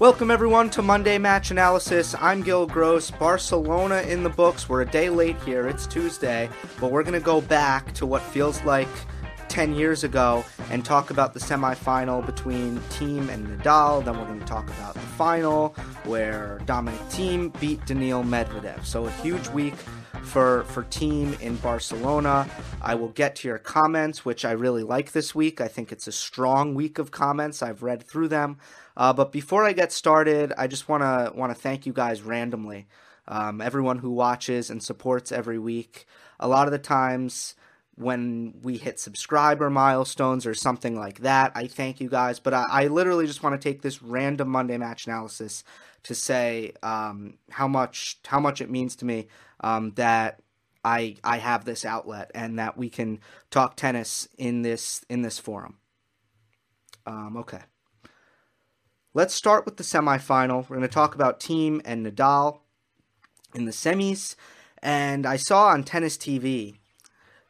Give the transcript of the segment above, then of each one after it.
Welcome everyone to Monday Match Analysis. I'm Gil Gross. Barcelona in the books. We're a day late here. It's Tuesday, but we're going to go back to what feels like 10 years ago and talk about the semifinal between Thiem and Nadal. Then we're going to talk about the final where Dominic Thiem beat Daniil Medvedev. So a huge week for for Thiem in Barcelona. I will get to your comments, which I really like this week. I think it's a strong week of comments. I've read through them. Uh, but before I get started, I just want to want to thank you guys randomly. Um, everyone who watches and supports every week. A lot of the times when we hit subscriber milestones or something like that, I thank you guys. But I, I literally just want to take this random Monday match analysis to say um, how much how much it means to me um, that I I have this outlet and that we can talk tennis in this in this forum. Um, okay. Let's start with the semifinal. We're going to talk about Thiem and Nadal in the semis. And I saw on Tennis TV,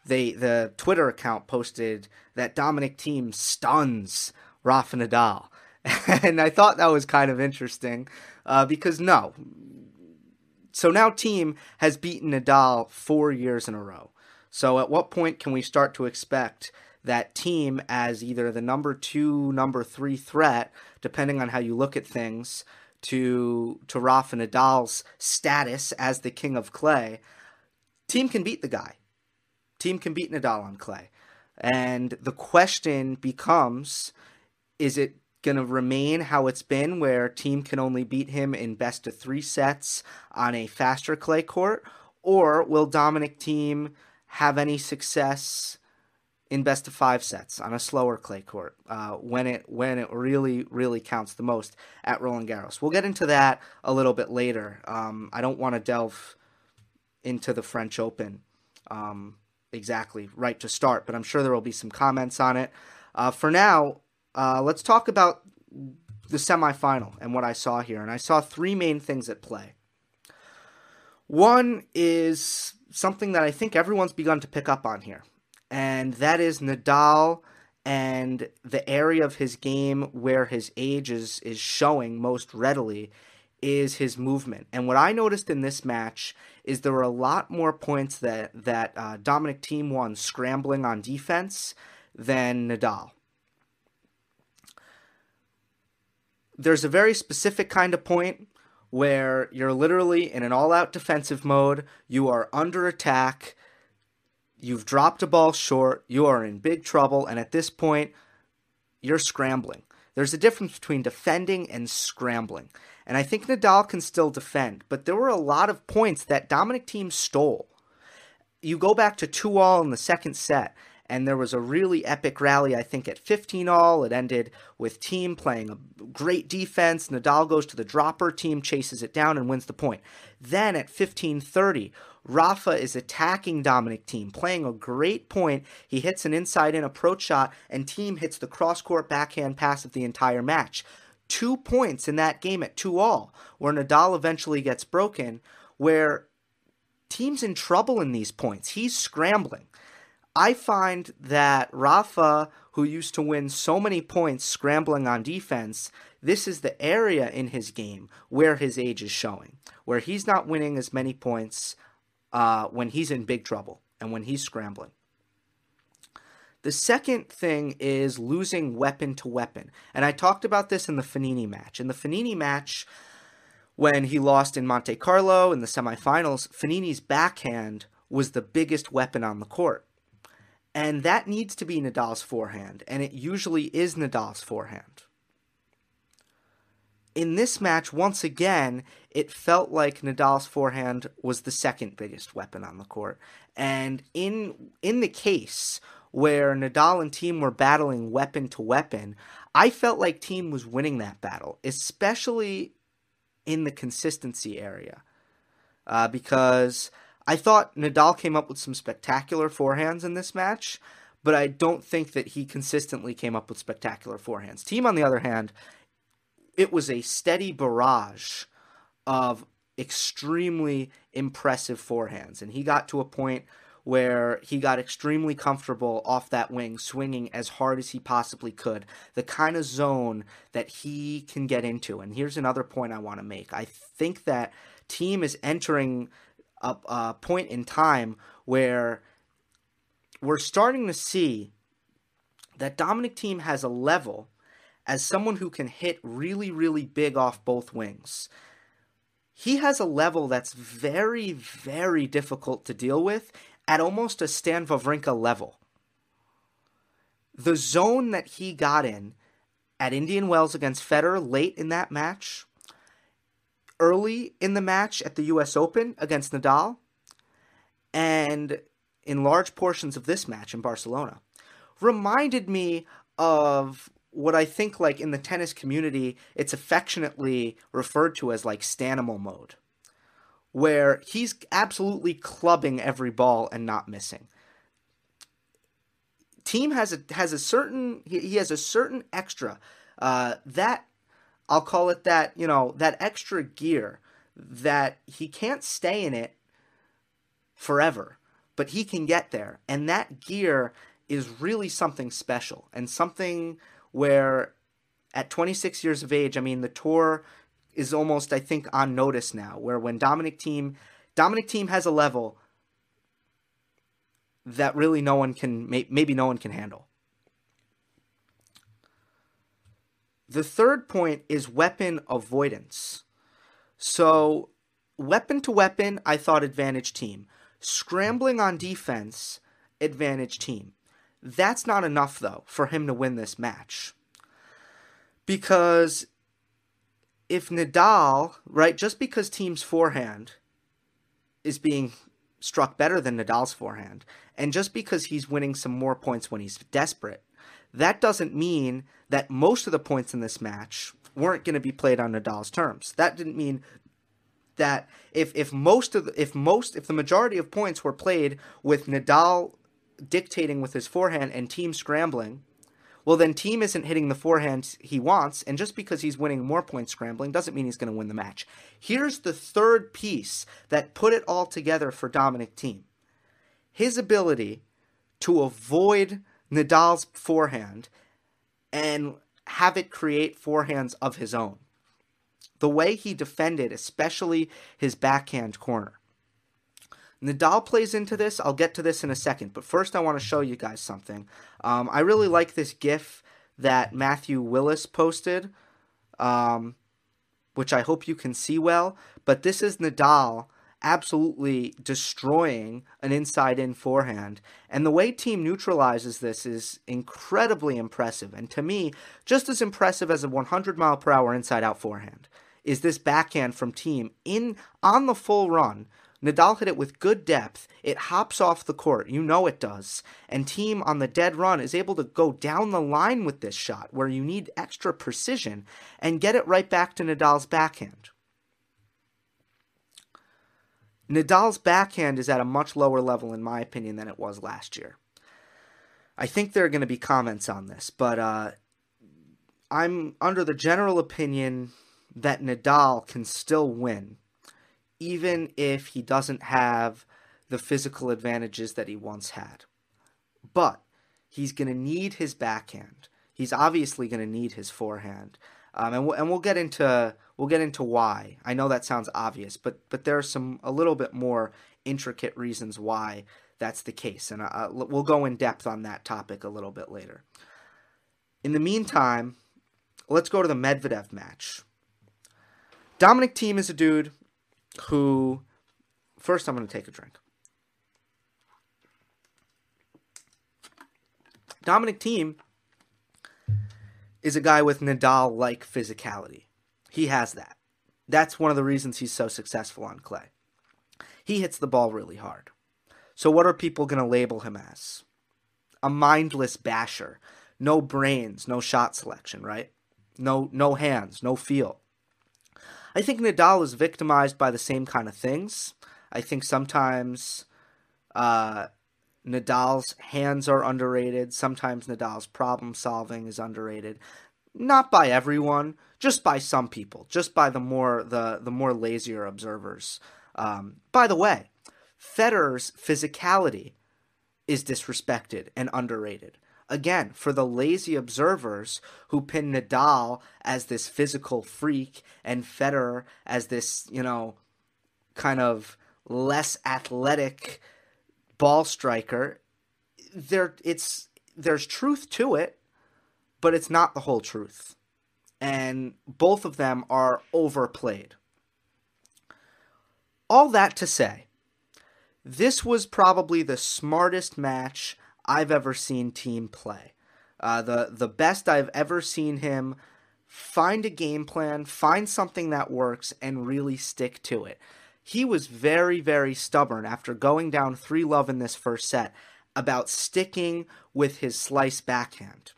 they the Twitter account posted that Dominic Thiem stuns Rafa Nadal. and I thought that was kind of interesting uh, because no. So now Thiem has beaten Nadal four years in a row. So at what point can we start to expect that Thiem as either the number two, number three threat, depending on how you look at things, to to Rafa Nadal's status as the king of clay, Thiem can beat the guy. Thiem can beat Nadal on clay. And the question becomes is it going to remain how it's been, where Thiem can only beat him in best of three sets on a faster clay court? Or will Dominic Thiem have any success in best of five sets on a slower clay court uh, when it when it really really counts the most at Roland Garros. We'll get into that a little bit later. Um, I don't want to delve into the French Open um, exactly right to start, but I'm sure there will be some comments on it. Uh, for now, uh, let's talk about the semifinal and what I saw here, and I saw three main things at play. One is something that I think everyone's begun to pick up on here and that is Nadal and the area of his game where his age is is showing most readily is his movement. And what I noticed in this match is there were a lot more points that that uh, Dominic Thiem won scrambling on defense than Nadal. There's a very specific kind of point where you're literally in an all-out defensive mode. You are under attack You've dropped a ball short, you are in big trouble, and at this point, you're scrambling. There's a difference between defending and scrambling. And I think Nadal can still defend, but there were a lot of points that Dominic Thiem stole. You go back to 2 all in the second set, and there was a really epic rally, I think, at 15 all. It ended with Thiem playing a great defense. Nadal goes to the dropper, Thiem chases it down and wins the point. Then at 15:30, Rafa is attacking Dominic Thiem, playing a great point. He hits an inside in approach shot, and Thiem hits the cross court backhand pass of the entire match. Two points in that game at two all, where Nadal eventually gets broken, where Thiem's in trouble in these points. He's scrambling. I find that Rafa, who used to win so many points scrambling on defense, this is the area in his game where his age is showing, where he's not winning as many points uh, when he's in big trouble and when he's scrambling. The second thing is losing weapon to weapon. And I talked about this in the Fognini match. In the Fognini match, when he lost in Monte Carlo in the semifinals, Fognini's backhand was the biggest weapon on the court. And that needs to be Nadal's forehand, and it usually is Nadal's forehand. In this match, once again, it felt like Nadal's forehand was the second biggest weapon on the court. And in in the case where Nadal and Thiem were battling weapon to weapon, I felt like Thiem was winning that battle, especially in the consistency area. Uh, because I thought Nadal came up with some spectacular forehands in this match, but I don't think that he consistently came up with spectacular forehands. Thiem, on the other hand, it was a steady barrage of extremely impressive forehands, and he got to a point where he got extremely comfortable off that wing, swinging as hard as he possibly could. The kind of zone that he can get into. And here's another point I want to make. I think that Thiem is entering a, a point in time where we're starting to see that Dominic Thiem has a level as someone who can hit really, really big off both wings. He has a level that's very, very difficult to deal with at almost a Stan Wawrinka level. The zone that he got in at Indian Wells against Federer late in that match early in the match at the US Open against Nadal and in large portions of this match in Barcelona reminded me of what I think like in the tennis community it's affectionately referred to as like Stanimal mode where he's absolutely clubbing every ball and not missing. Thiem has a has a certain he, he has a certain extra uh, that I'll call it that, you know, that extra gear that he can't stay in it forever, but he can get there. And that gear is really something special and something where at 26 years of age, I mean, the tour is almost, I think, on notice now, where when Dominic Thiem, Dominic Thiem has a level that really no one can, maybe no one can handle. The third point is weapon avoidance. So, weapon to weapon, I thought advantage Thiem. Scrambling on defense, advantage Thiem. That's not enough, though, for him to win this match. Because if Nadal, right, just because Thiem's forehand is being struck better than Nadal's forehand, and just because he's winning some more points when he's desperate, that doesn't mean that most of the points in this match weren't going to be played on Nadal's terms. That didn't mean that if if most of the, if most if the majority of points were played with Nadal dictating with his forehand and Thiem scrambling, well then Thiem isn't hitting the forehand he wants, and just because he's winning more points scrambling doesn't mean he's going to win the match. Here's the third piece that put it all together for Dominic Thiem. His ability to avoid Nadal's forehand and have it create forehands of his own. The way he defended, especially his backhand corner. Nadal plays into this. I'll get to this in a second, but first I want to show you guys something. Um, I really like this GIF that Matthew Willis posted, um, which I hope you can see well. But this is Nadal absolutely destroying an inside in forehand. And the way Thiem neutralizes this is incredibly impressive. And to me, just as impressive as a 100 mile per hour inside out forehand is this backhand from Thiem in on the full run. Nadal hit it with good depth. It hops off the court. You know it does. And Thiem on the dead run is able to go down the line with this shot where you need extra precision and get it right back to Nadal's backhand. Nadal's backhand is at a much lower level, in my opinion, than it was last year. I think there are going to be comments on this, but uh, I'm under the general opinion that Nadal can still win, even if he doesn't have the physical advantages that he once had. But he's going to need his backhand. He's obviously going to need his forehand. Um, and we'll, and we'll get into we'll get into why. I know that sounds obvious, but but there are some a little bit more intricate reasons why that's the case. And uh, we'll go in depth on that topic a little bit later. In the meantime, let's go to the Medvedev match. Dominic Thiem is a dude who. First, I'm going to take a drink. Dominic Thiem is a guy with Nadal like physicality. He has that. That's one of the reasons he's so successful on clay. He hits the ball really hard. So, what are people going to label him as? A mindless basher. No brains, no shot selection, right? No, no hands, no feel. I think Nadal is victimized by the same kind of things. I think sometimes uh, Nadal's hands are underrated. Sometimes Nadal's problem solving is underrated. Not by everyone, just by some people, just by the more the the more lazier observers. Um, by the way, Federer's physicality is disrespected and underrated. Again, for the lazy observers who pin Nadal as this physical freak and Federer as this, you know, kind of less athletic ball striker, there it's there's truth to it, but it's not the whole truth. And both of them are overplayed. All that to say, this was probably the smartest match I've ever seen Thiem play. Uh, the the best I've ever seen him find a game plan, find something that works, and really stick to it. He was very very stubborn after going down three love in this first set about sticking with his slice backhand.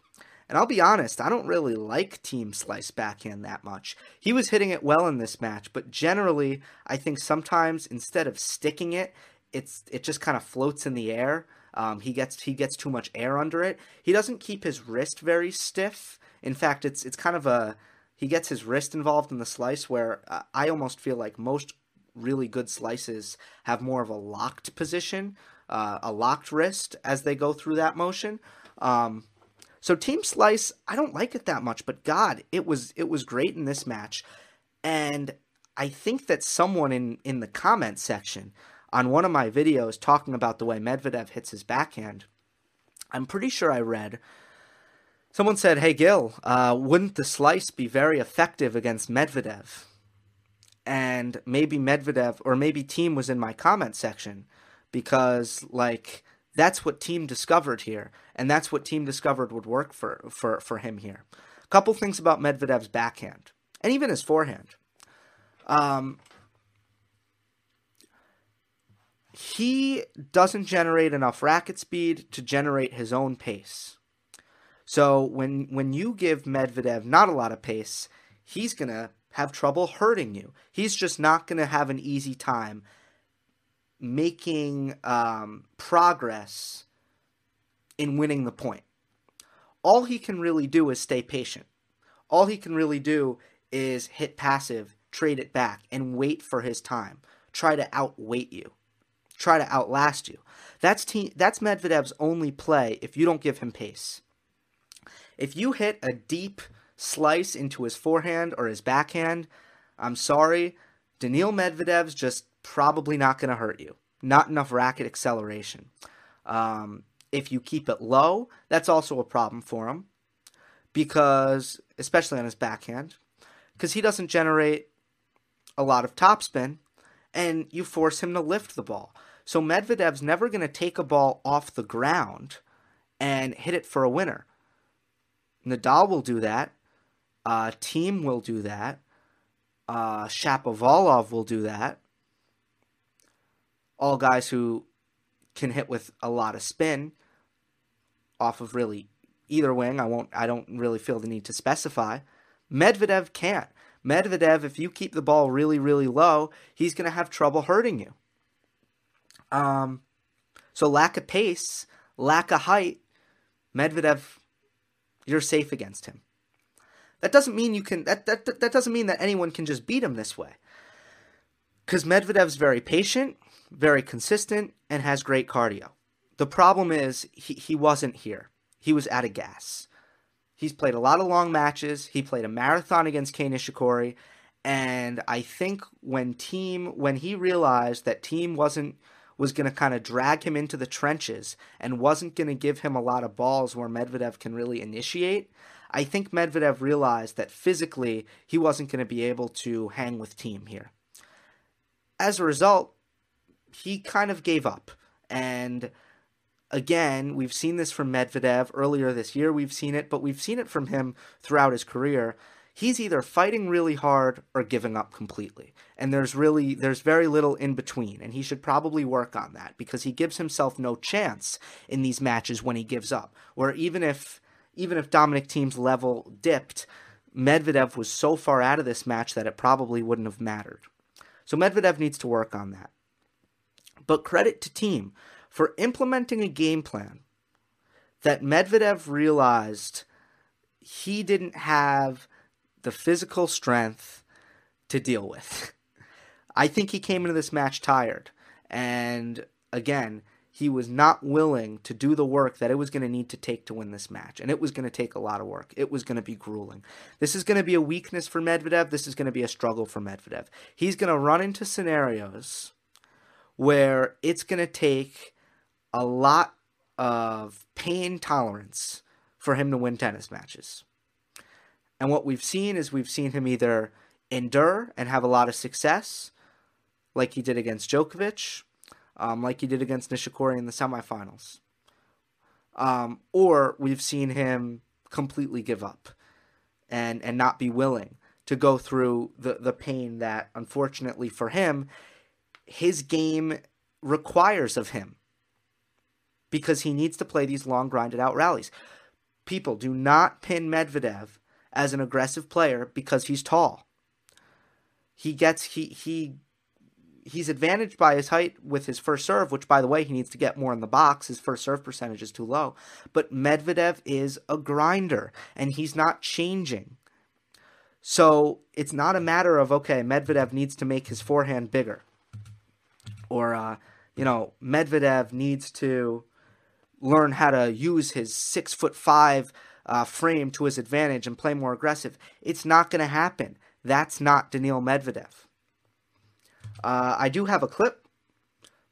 And I'll be honest, I don't really like Thiem slice backhand that much. He was hitting it well in this match, but generally, I think sometimes instead of sticking it, it's it just kind of floats in the air. Um, he gets he gets too much air under it. He doesn't keep his wrist very stiff. In fact, it's it's kind of a he gets his wrist involved in the slice where uh, I almost feel like most really good slices have more of a locked position, uh, a locked wrist as they go through that motion. Um, so Thiem slice, I don't like it that much, but God, it was it was great in this match, and I think that someone in in the comment section on one of my videos talking about the way Medvedev hits his backhand, I'm pretty sure I read someone said, "Hey Gil, uh, wouldn't the slice be very effective against Medvedev?" And maybe Medvedev or maybe Thiem was in my comment section because like that's what Thiem discovered here, and that's what Thiem discovered would work for for for him here. A couple things about Medvedev's backhand and even his forehand. Um, he doesn't generate enough racket speed to generate his own pace. So when when you give Medvedev not a lot of pace, he's gonna have trouble hurting you. He's just not gonna have an easy time making um, progress in winning the point. All he can really do is stay patient. All he can really do is hit passive, trade it back, and wait for his time. Try to outweight you try to outlast you. That's te- that's Medvedev's only play if you don't give him pace. If you hit a deep slice into his forehand or his backhand, I'm sorry, Daniil Medvedev's just probably not going to hurt you. Not enough racket acceleration. Um, if you keep it low, that's also a problem for him because, especially on his backhand, because he doesn't generate a lot of topspin, and you force him to lift the ball. So Medvedev's never going to take a ball off the ground and hit it for a winner. Nadal will do that. Uh, Thiem will do that. Uh, Shapovalov will do that. All guys who can hit with a lot of spin off of really either wing. I won't. I don't really feel the need to specify. Medvedev can't. Medvedev, if you keep the ball really, really low, he's going to have trouble hurting you. Um, so lack of pace, lack of height, Medvedev, you're safe against him. That doesn't mean you can. That that that doesn't mean that anyone can just beat him this way. Because Medvedev's very patient, very consistent, and has great cardio. The problem is he, he wasn't here. He was out of gas. He's played a lot of long matches. He played a marathon against Kei Nishikori, and I think when Thiem when he realized that Thiem wasn't was going to kind of drag him into the trenches and wasn't going to give him a lot of balls where Medvedev can really initiate, I think Medvedev realized that physically he wasn't going to be able to hang with Thiem here. As a result, he kind of gave up. And again, we've seen this from Medvedev earlier this year. We've seen it, but we've seen it from him throughout his career. He's either fighting really hard or giving up completely. And there's really there's very little in between, and he should probably work on that because he gives himself no chance in these matches when he gives up. Where even if even if Dominic Thiem's level dipped, Medvedev was so far out of this match that it probably wouldn't have mattered. So Medvedev needs to work on that. But credit to Thiem for implementing a game plan that Medvedev realized he didn't have the physical strength to deal with. I think he came into this match tired. And again, he was not willing to do the work that it was going to need to take to win this match. And it was going to take a lot of work. It was going to be grueling. This is going to be a weakness for Medvedev. This is going to be a struggle for Medvedev. He's going to run into scenarios where it's going to take a lot of pain tolerance for him to win tennis matches. And what we've seen is we've seen him either endure and have a lot of success, like he did against Djokovic, um, like he did against Nishikori in the semifinals. Um, or we've seen him completely give up and and not be willing to go through the, the pain that unfortunately for him his game requires of him because he needs to play these long grinded out rallies. People do not pin Medvedev as an aggressive player because he's tall. He gets he he he's advantaged by his height with his first serve, which by the way he needs to get more in the box. His first serve percentage is too low. But Medvedev is a grinder and he's not changing. So it's not a matter of okay, Medvedev needs to make his forehand bigger. Or uh, you know, Medvedev needs to learn how to use his six foot five uh, frame to his advantage and play more aggressive. It's not going to happen. That's not Daniil Medvedev. Uh, I do have a clip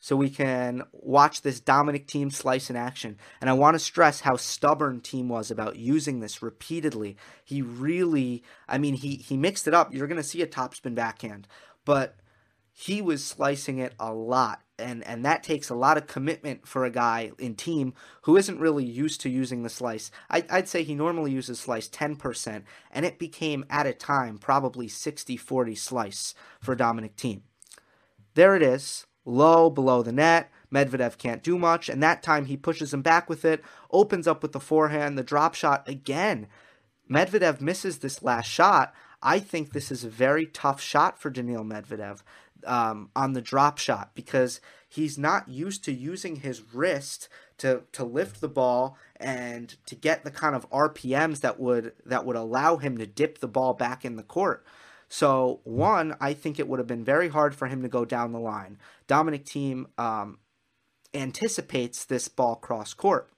so we can watch this Dominic Thiem slice in action. And I want to stress how stubborn Thiem was about using this repeatedly. He really, I mean, he, he mixed it up. You're going to see a topspin backhand, but he was slicing it a lot. And, and that takes a lot of commitment for a guy in Thiem who isn't really used to using the slice. I, I'd say he normally uses slice 10%, and it became at a time probably 60 40 slice for Dominic Thiem. There it is, low below the net. Medvedev can't do much, and that time he pushes him back with it, opens up with the forehand, the drop shot again. Medvedev misses this last shot. I think this is a very tough shot for Daniil Medvedev um, on the drop shot because he's not used to using his wrist to to lift the ball and to get the kind of RPMs that would that would allow him to dip the ball back in the court. So, one, I think it would have been very hard for him to go down the line. Dominic Thiem um, anticipates this ball cross court.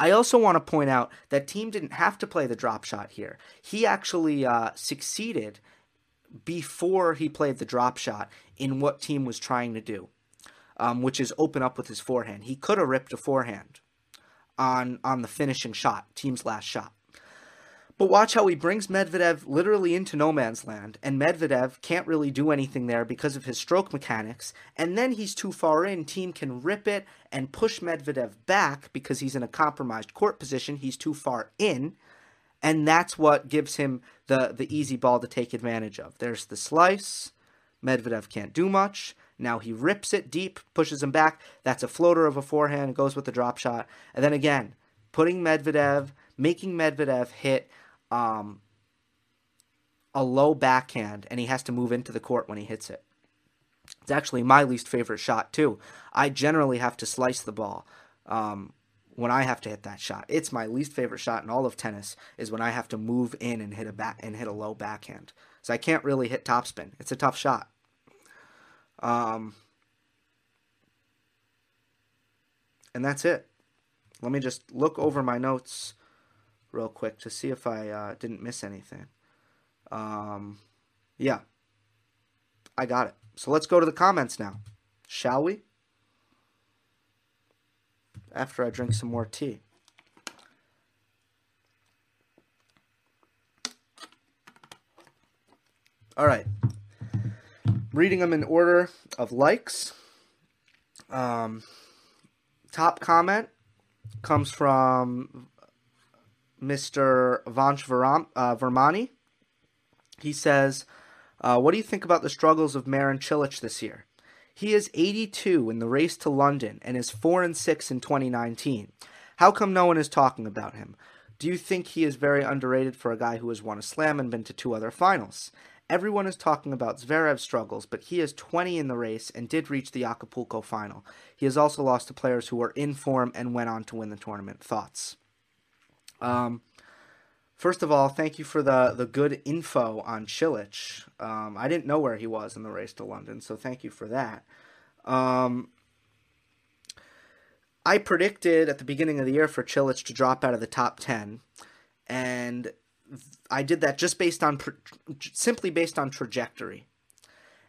I also want to point out that Thiem didn't have to play the drop shot here. He actually uh, succeeded before he played the drop shot in what Thiem was trying to do, um, which is open up with his forehand. He could have ripped a forehand on on the finishing shot, Thiem's last shot. But watch how he brings Medvedev literally into no man's land, and Medvedev can't really do anything there because of his stroke mechanics. And then he's too far in. Thiem can rip it and push Medvedev back because he's in a compromised court position. He's too far in. And that's what gives him the, the easy ball to take advantage of. There's the slice. Medvedev can't do much. Now he rips it deep, pushes him back. That's a floater of a forehand, goes with the drop shot. And then again, putting Medvedev, making Medvedev hit um, a low backhand and he has to move into the court when he hits it. It's actually my least favorite shot too. I generally have to slice the ball um, when I have to hit that shot. It's my least favorite shot in all of tennis is when I have to move in and hit a back and hit a low backhand. So I can't really hit topspin. It's a tough shot. Um, and that's it. Let me just look over my notes real quick to see if I uh, didn't miss anything. Um, yeah, I got it. So let's go to the comments now, shall we? after I drink some more tea. All right. Reading them in order of likes. Um, top comment comes from Mr. Vanch uh, Vermani. He says, uh, What do you think about the struggles of Marin Cilic this year? He is 82 in the race to London and is 4 and 6 in 2019. How come no one is talking about him? Do you think he is very underrated for a guy who has won a slam and been to two other finals? Everyone is talking about Zverev's struggles, but he is 20 in the race and did reach the Acapulco final. He has also lost to players who were in form and went on to win the tournament. Thoughts? Um, first of all, thank you for the, the good info on Cilic. Um, I didn't know where he was in the race to London, so thank you for that. Um, I predicted at the beginning of the year for Cilic to drop out of the top 10, and I did that just based on simply based on trajectory.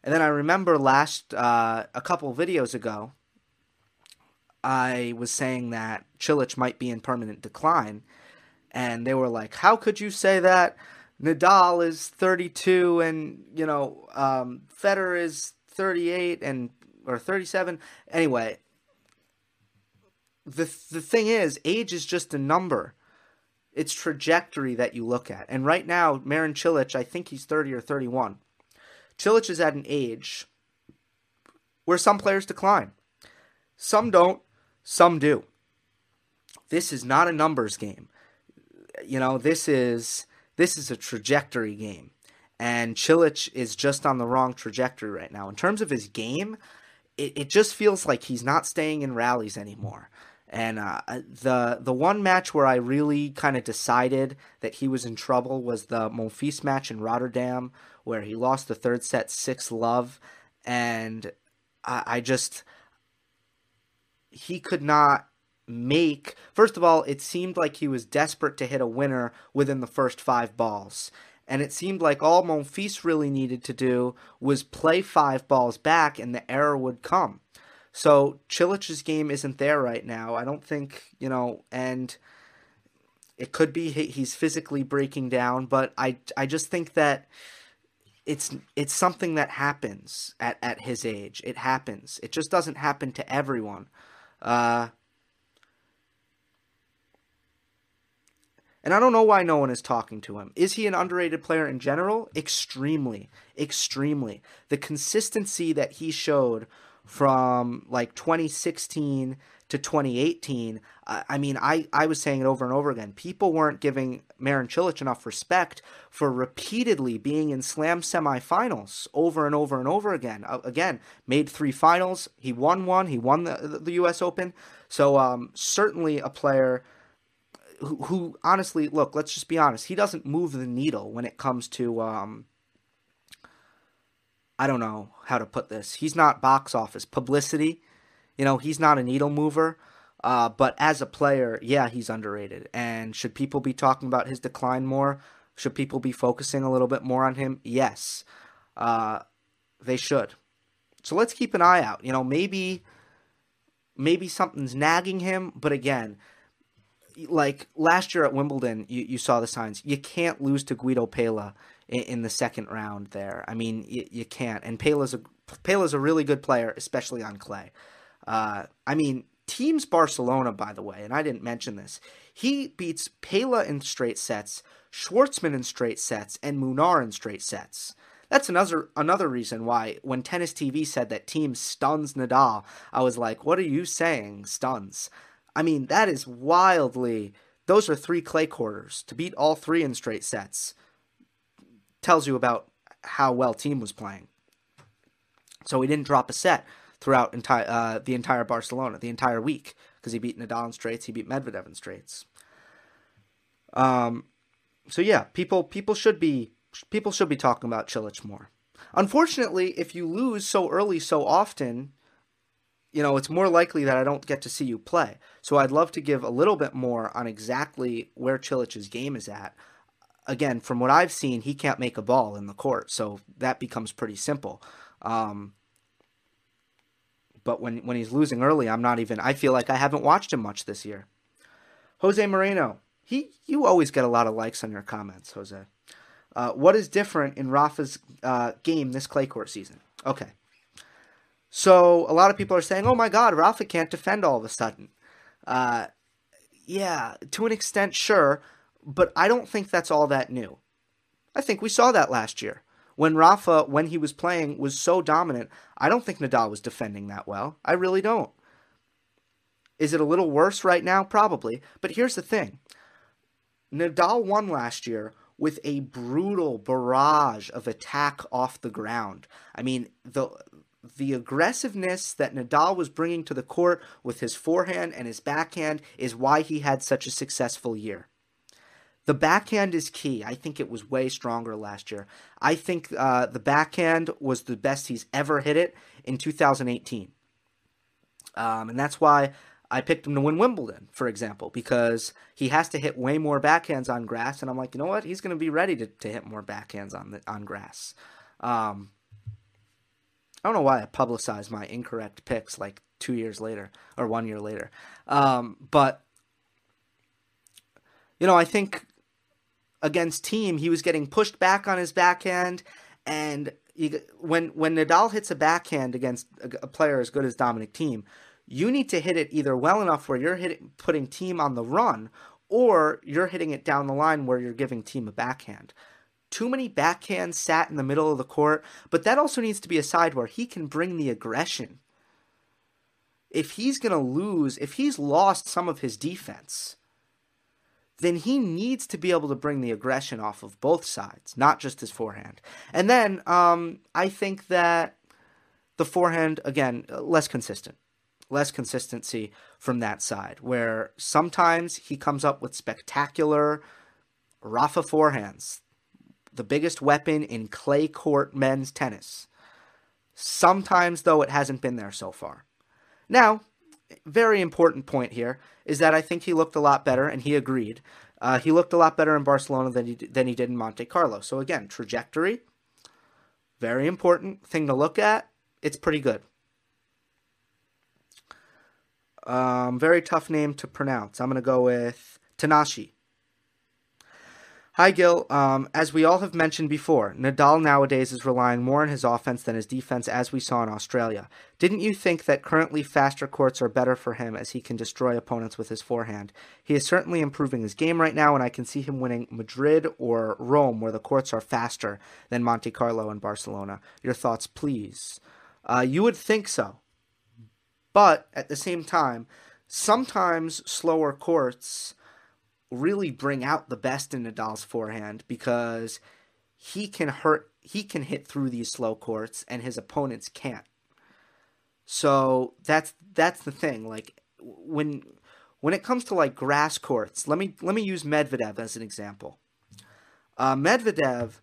And then I remember last uh, a couple videos ago, I was saying that Cilic might be in permanent decline, and they were like, "How could you say that? Nadal is 32, and you know, um, Federer is 38 and or 37." Anyway, the the thing is, age is just a number it's trajectory that you look at. And right now, Marin Cilic, I think he's 30 or 31. Cilic is at an age where some players decline. Some don't, some do. This is not a numbers game. You know, this is this is a trajectory game. And Cilic is just on the wrong trajectory right now. In terms of his game, it, it just feels like he's not staying in rallies anymore. And uh, the the one match where I really kind of decided that he was in trouble was the Monfils match in Rotterdam, where he lost the third set six love, and I, I just he could not make. First of all, it seemed like he was desperate to hit a winner within the first five balls. And it seemed like all Monfils really needed to do was play five balls back and the error would come. So Cilic's game isn't there right now. I don't think you know, and it could be he's physically breaking down, but I I just think that it's it's something that happens at at his age. It happens. It just doesn't happen to everyone. Uh, and I don't know why no one is talking to him. Is he an underrated player in general? Extremely, extremely. The consistency that he showed from like 2016 to 2018. I mean, I, I was saying it over and over again. People weren't giving Marin Cilic enough respect for repeatedly being in slam semifinals over and over and over again. Uh, again, made three finals. He won one. He won the, the U.S. Open. So um, certainly a player who, who, honestly, look, let's just be honest. He doesn't move the needle when it comes to um, I don't know how to put this. He's not box office publicity. You know, he's not a needle mover. Uh, but as a player, yeah, he's underrated. And should people be talking about his decline more? Should people be focusing a little bit more on him? Yes, uh, they should. So let's keep an eye out. You know, maybe maybe something's nagging him. But again, like last year at Wimbledon, you, you saw the signs. You can't lose to Guido Pella in, in the second round there. I mean, you, you can't. And Pella's a Pella's a really good player, especially on clay. Uh, I mean, Thiem's Barcelona, by the way, and I didn't mention this. He beats Pella in straight sets, Schwartzman in straight sets, and Munar in straight sets. That's another another reason why when Tennis TV said that Thiem stuns Nadal, I was like, "What are you saying, stuns?" I mean, that is wildly. Those are three clay quarters to beat all three in straight sets tells you about how well Thiem was playing. So he didn't drop a set throughout entire uh, the entire Barcelona, the entire week, because he beat Nadal in straights, he beat Medvedev in straights. Um, so yeah, people people should be people should be talking about Cilic more. Unfortunately, if you lose so early so often, you know, it's more likely that I don't get to see you play. So I'd love to give a little bit more on exactly where Cilic's game is at again, from what I've seen, he can't make a ball in the court, so that becomes pretty simple. Um, but when when he's losing early, I'm not even. I feel like I haven't watched him much this year. Jose Moreno, he you always get a lot of likes on your comments, Jose. Uh, what is different in Rafa's uh, game this clay court season? Okay, so a lot of people are saying, "Oh my God, Rafa can't defend all of a sudden." Uh, yeah, to an extent, sure, but I don't think that's all that new. I think we saw that last year when Rafa, when he was playing, was so dominant. I don't think Nadal was defending that well. I really don't. Is it a little worse right now? Probably. But here's the thing Nadal won last year with a brutal barrage of attack off the ground. I mean, the the aggressiveness that Nadal was bringing to the court with his forehand and his backhand is why he had such a successful year. The backhand is key. I think it was way stronger last year. I think uh, the backhand was the best he's ever hit it in 2018. Um, and that's why I picked him to win Wimbledon, for example, because he has to hit way more backhands on grass. And I'm like, you know what? He's going to be ready to, to hit more backhands on the, on grass. Um, I don't know why I publicized my incorrect picks like two years later or one year later. Um, but, you know, I think against Thiem, he was getting pushed back on his backhand. And you, when, when Nadal hits a backhand against a, a player as good as Dominic Thiem, you need to hit it either well enough where you're hitting, putting Thiem on the run or you're hitting it down the line where you're giving Thiem a backhand too many backhands sat in the middle of the court, but that also needs to be a side where he can bring the aggression. If he's going to lose, if he's lost some of his defense, then he needs to be able to bring the aggression off of both sides, not just his forehand. And then um, I think that the forehand, again, less consistent. Less consistency from that side, where sometimes he comes up with spectacular Rafa forehands the biggest weapon in clay court men's tennis. Sometimes, though, it hasn't been there so far. Now, very important point here is that I think he looked a lot better, and he agreed. Uh, he looked a lot better in Barcelona than he than he did in Monte Carlo. So again, trajectory, very important thing to look at. It's pretty good. Um, very tough name to pronounce. I'm gonna go with Tanashi. Hi, Gil. Um, as we all have mentioned before, Nadal nowadays is relying more on his offense than his defense, as we saw in Australia. Didn't you think that currently faster courts are better for him as he can destroy opponents with his forehand? He is certainly improving his game right now, and I can see him winning Madrid or Rome, where the courts are faster than Monte Carlo and Barcelona. Your thoughts, please. Uh, you would think so. But at the same time, sometimes slower courts really bring out the best in Nadal's forehand because he can hurt he can hit through these slow courts and his opponents can't. So that's that's the thing. Like when when it comes to like grass courts, let me let me use Medvedev as an example. Uh, Medvedev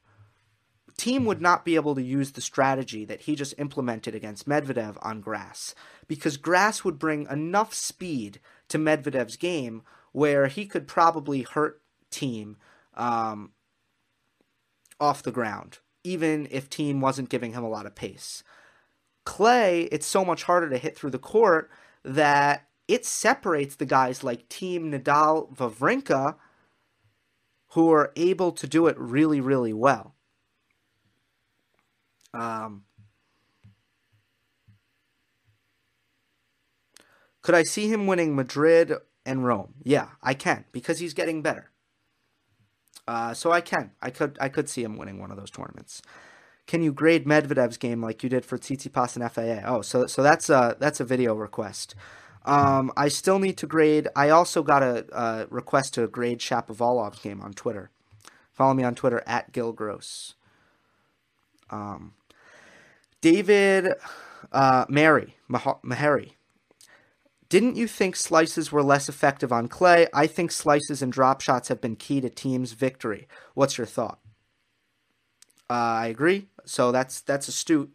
Thiem would not be able to use the strategy that he just implemented against Medvedev on grass because grass would bring enough speed to Medvedev's game where he could probably hurt Thiem um, off the ground, even if Thiem wasn't giving him a lot of pace. Clay, it's so much harder to hit through the court that it separates the guys like Thiem Nadal Wawrinka, who are able to do it really, really well. Um, could I see him winning Madrid and Rome. Yeah, I can because he's getting better. Uh, so I can. I could. I could see him winning one of those tournaments. Can you grade Medvedev's game like you did for Tsitsipas and FAA? Oh, so so that's a that's a video request. Um, I still need to grade. I also got a, a request to grade Shapovalov's game on Twitter. Follow me on Twitter at Gil Gross. Um, David uh, Mary Mah- Mahari didn't you think slices were less effective on clay? I think slices and drop shots have been key to Thiem's victory. What's your thought? Uh, I agree. So that's that's astute.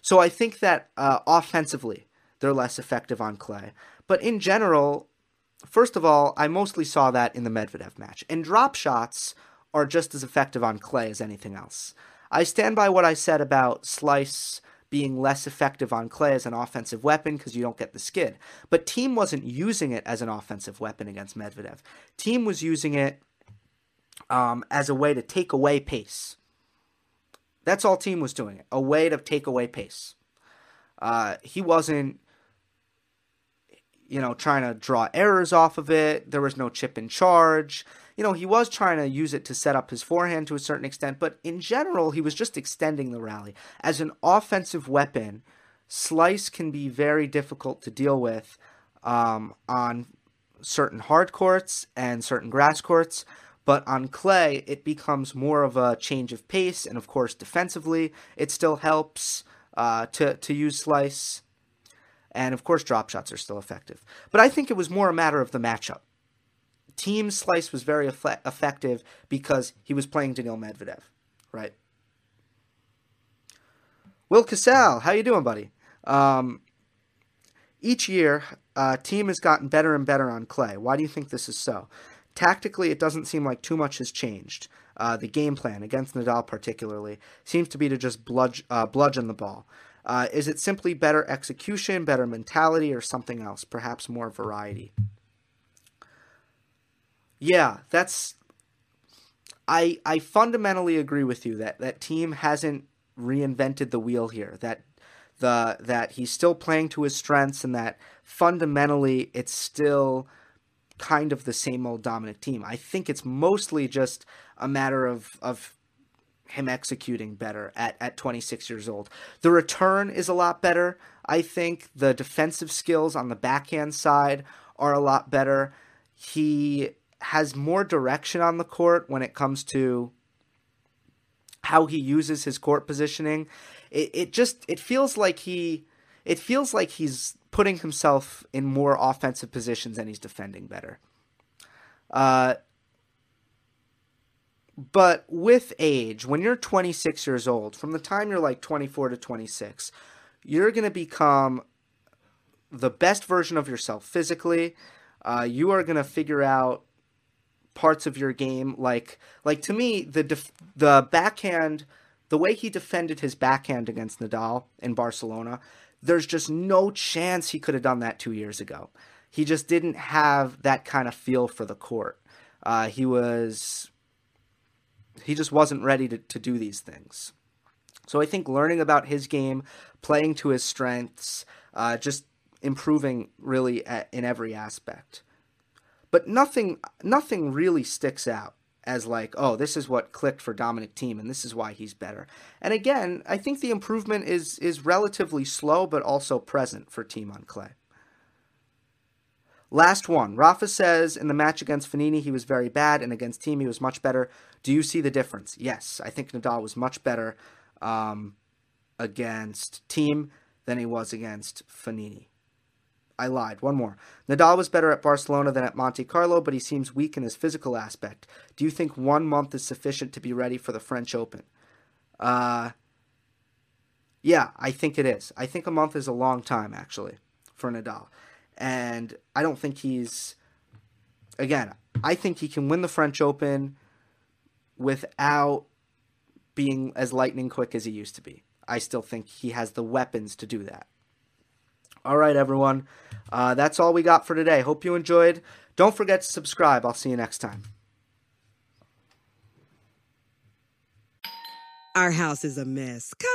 So I think that uh, offensively they're less effective on clay, but in general, first of all, I mostly saw that in the Medvedev match. And drop shots are just as effective on clay as anything else. I stand by what I said about slice being less effective on clay as an offensive weapon because you don't get the skid. But Thiem wasn't using it as an offensive weapon against Medvedev. Thiem was using it um, as a way to take away pace. That's all Thiem was doing a way to take away pace. Uh, he wasn't, you know, trying to draw errors off of it. There was no chip in charge. You know, he was trying to use it to set up his forehand to a certain extent, but in general, he was just extending the rally. As an offensive weapon, slice can be very difficult to deal with um, on certain hard courts and certain grass courts. But on clay, it becomes more of a change of pace, and of course, defensively, it still helps uh, to to use slice, and of course, drop shots are still effective. But I think it was more a matter of the matchup. Thiem slice was very eff- effective because he was playing Daniil Medvedev, right? Will Casal, how you doing, buddy? Um, each year, uh, Thiem has gotten better and better on clay. Why do you think this is so? Tactically, it doesn't seem like too much has changed. Uh, the game plan against Nadal, particularly, seems to be to just bludge, uh, bludgeon the ball. Uh, is it simply better execution, better mentality, or something else? Perhaps more variety. Yeah, that's. I I fundamentally agree with you that that Thiem hasn't reinvented the wheel here. That the that he's still playing to his strengths, and that fundamentally it's still kind of the same old Dominic Thiem. I think it's mostly just a matter of of him executing better at, at 26 years old. The return is a lot better. I think the defensive skills on the backhand side are a lot better. He has more direction on the court when it comes to how he uses his court positioning. It, it just it feels like he it feels like he's putting himself in more offensive positions and he's defending better. Uh, but with age, when you're 26 years old, from the time you're like 24 to 26, you're going to become the best version of yourself physically. Uh, you are going to figure out parts of your game like like to me the def- the backhand the way he defended his backhand against Nadal in Barcelona there's just no chance he could have done that 2 years ago. He just didn't have that kind of feel for the court. Uh, he was he just wasn't ready to, to do these things. So I think learning about his game playing to his strengths uh, just improving really at, in every aspect but nothing nothing really sticks out as like oh this is what clicked for Dominic Thiem, and this is why he's better. And again, I think the improvement is is relatively slow but also present for Thiem on clay. Last one. Rafa says in the match against Fognini he was very bad and against Thiem, he was much better. Do you see the difference? Yes, I think Nadal was much better um, against Thiem than he was against Fognini. I lied. One more. Nadal was better at Barcelona than at Monte Carlo, but he seems weak in his physical aspect. Do you think one month is sufficient to be ready for the French Open? Uh, yeah, I think it is. I think a month is a long time, actually, for Nadal. And I don't think he's. Again, I think he can win the French Open without being as lightning quick as he used to be. I still think he has the weapons to do that. All right, everyone. Uh, that's all we got for today. Hope you enjoyed. Don't forget to subscribe. I'll see you next time. Our house is a mess. Come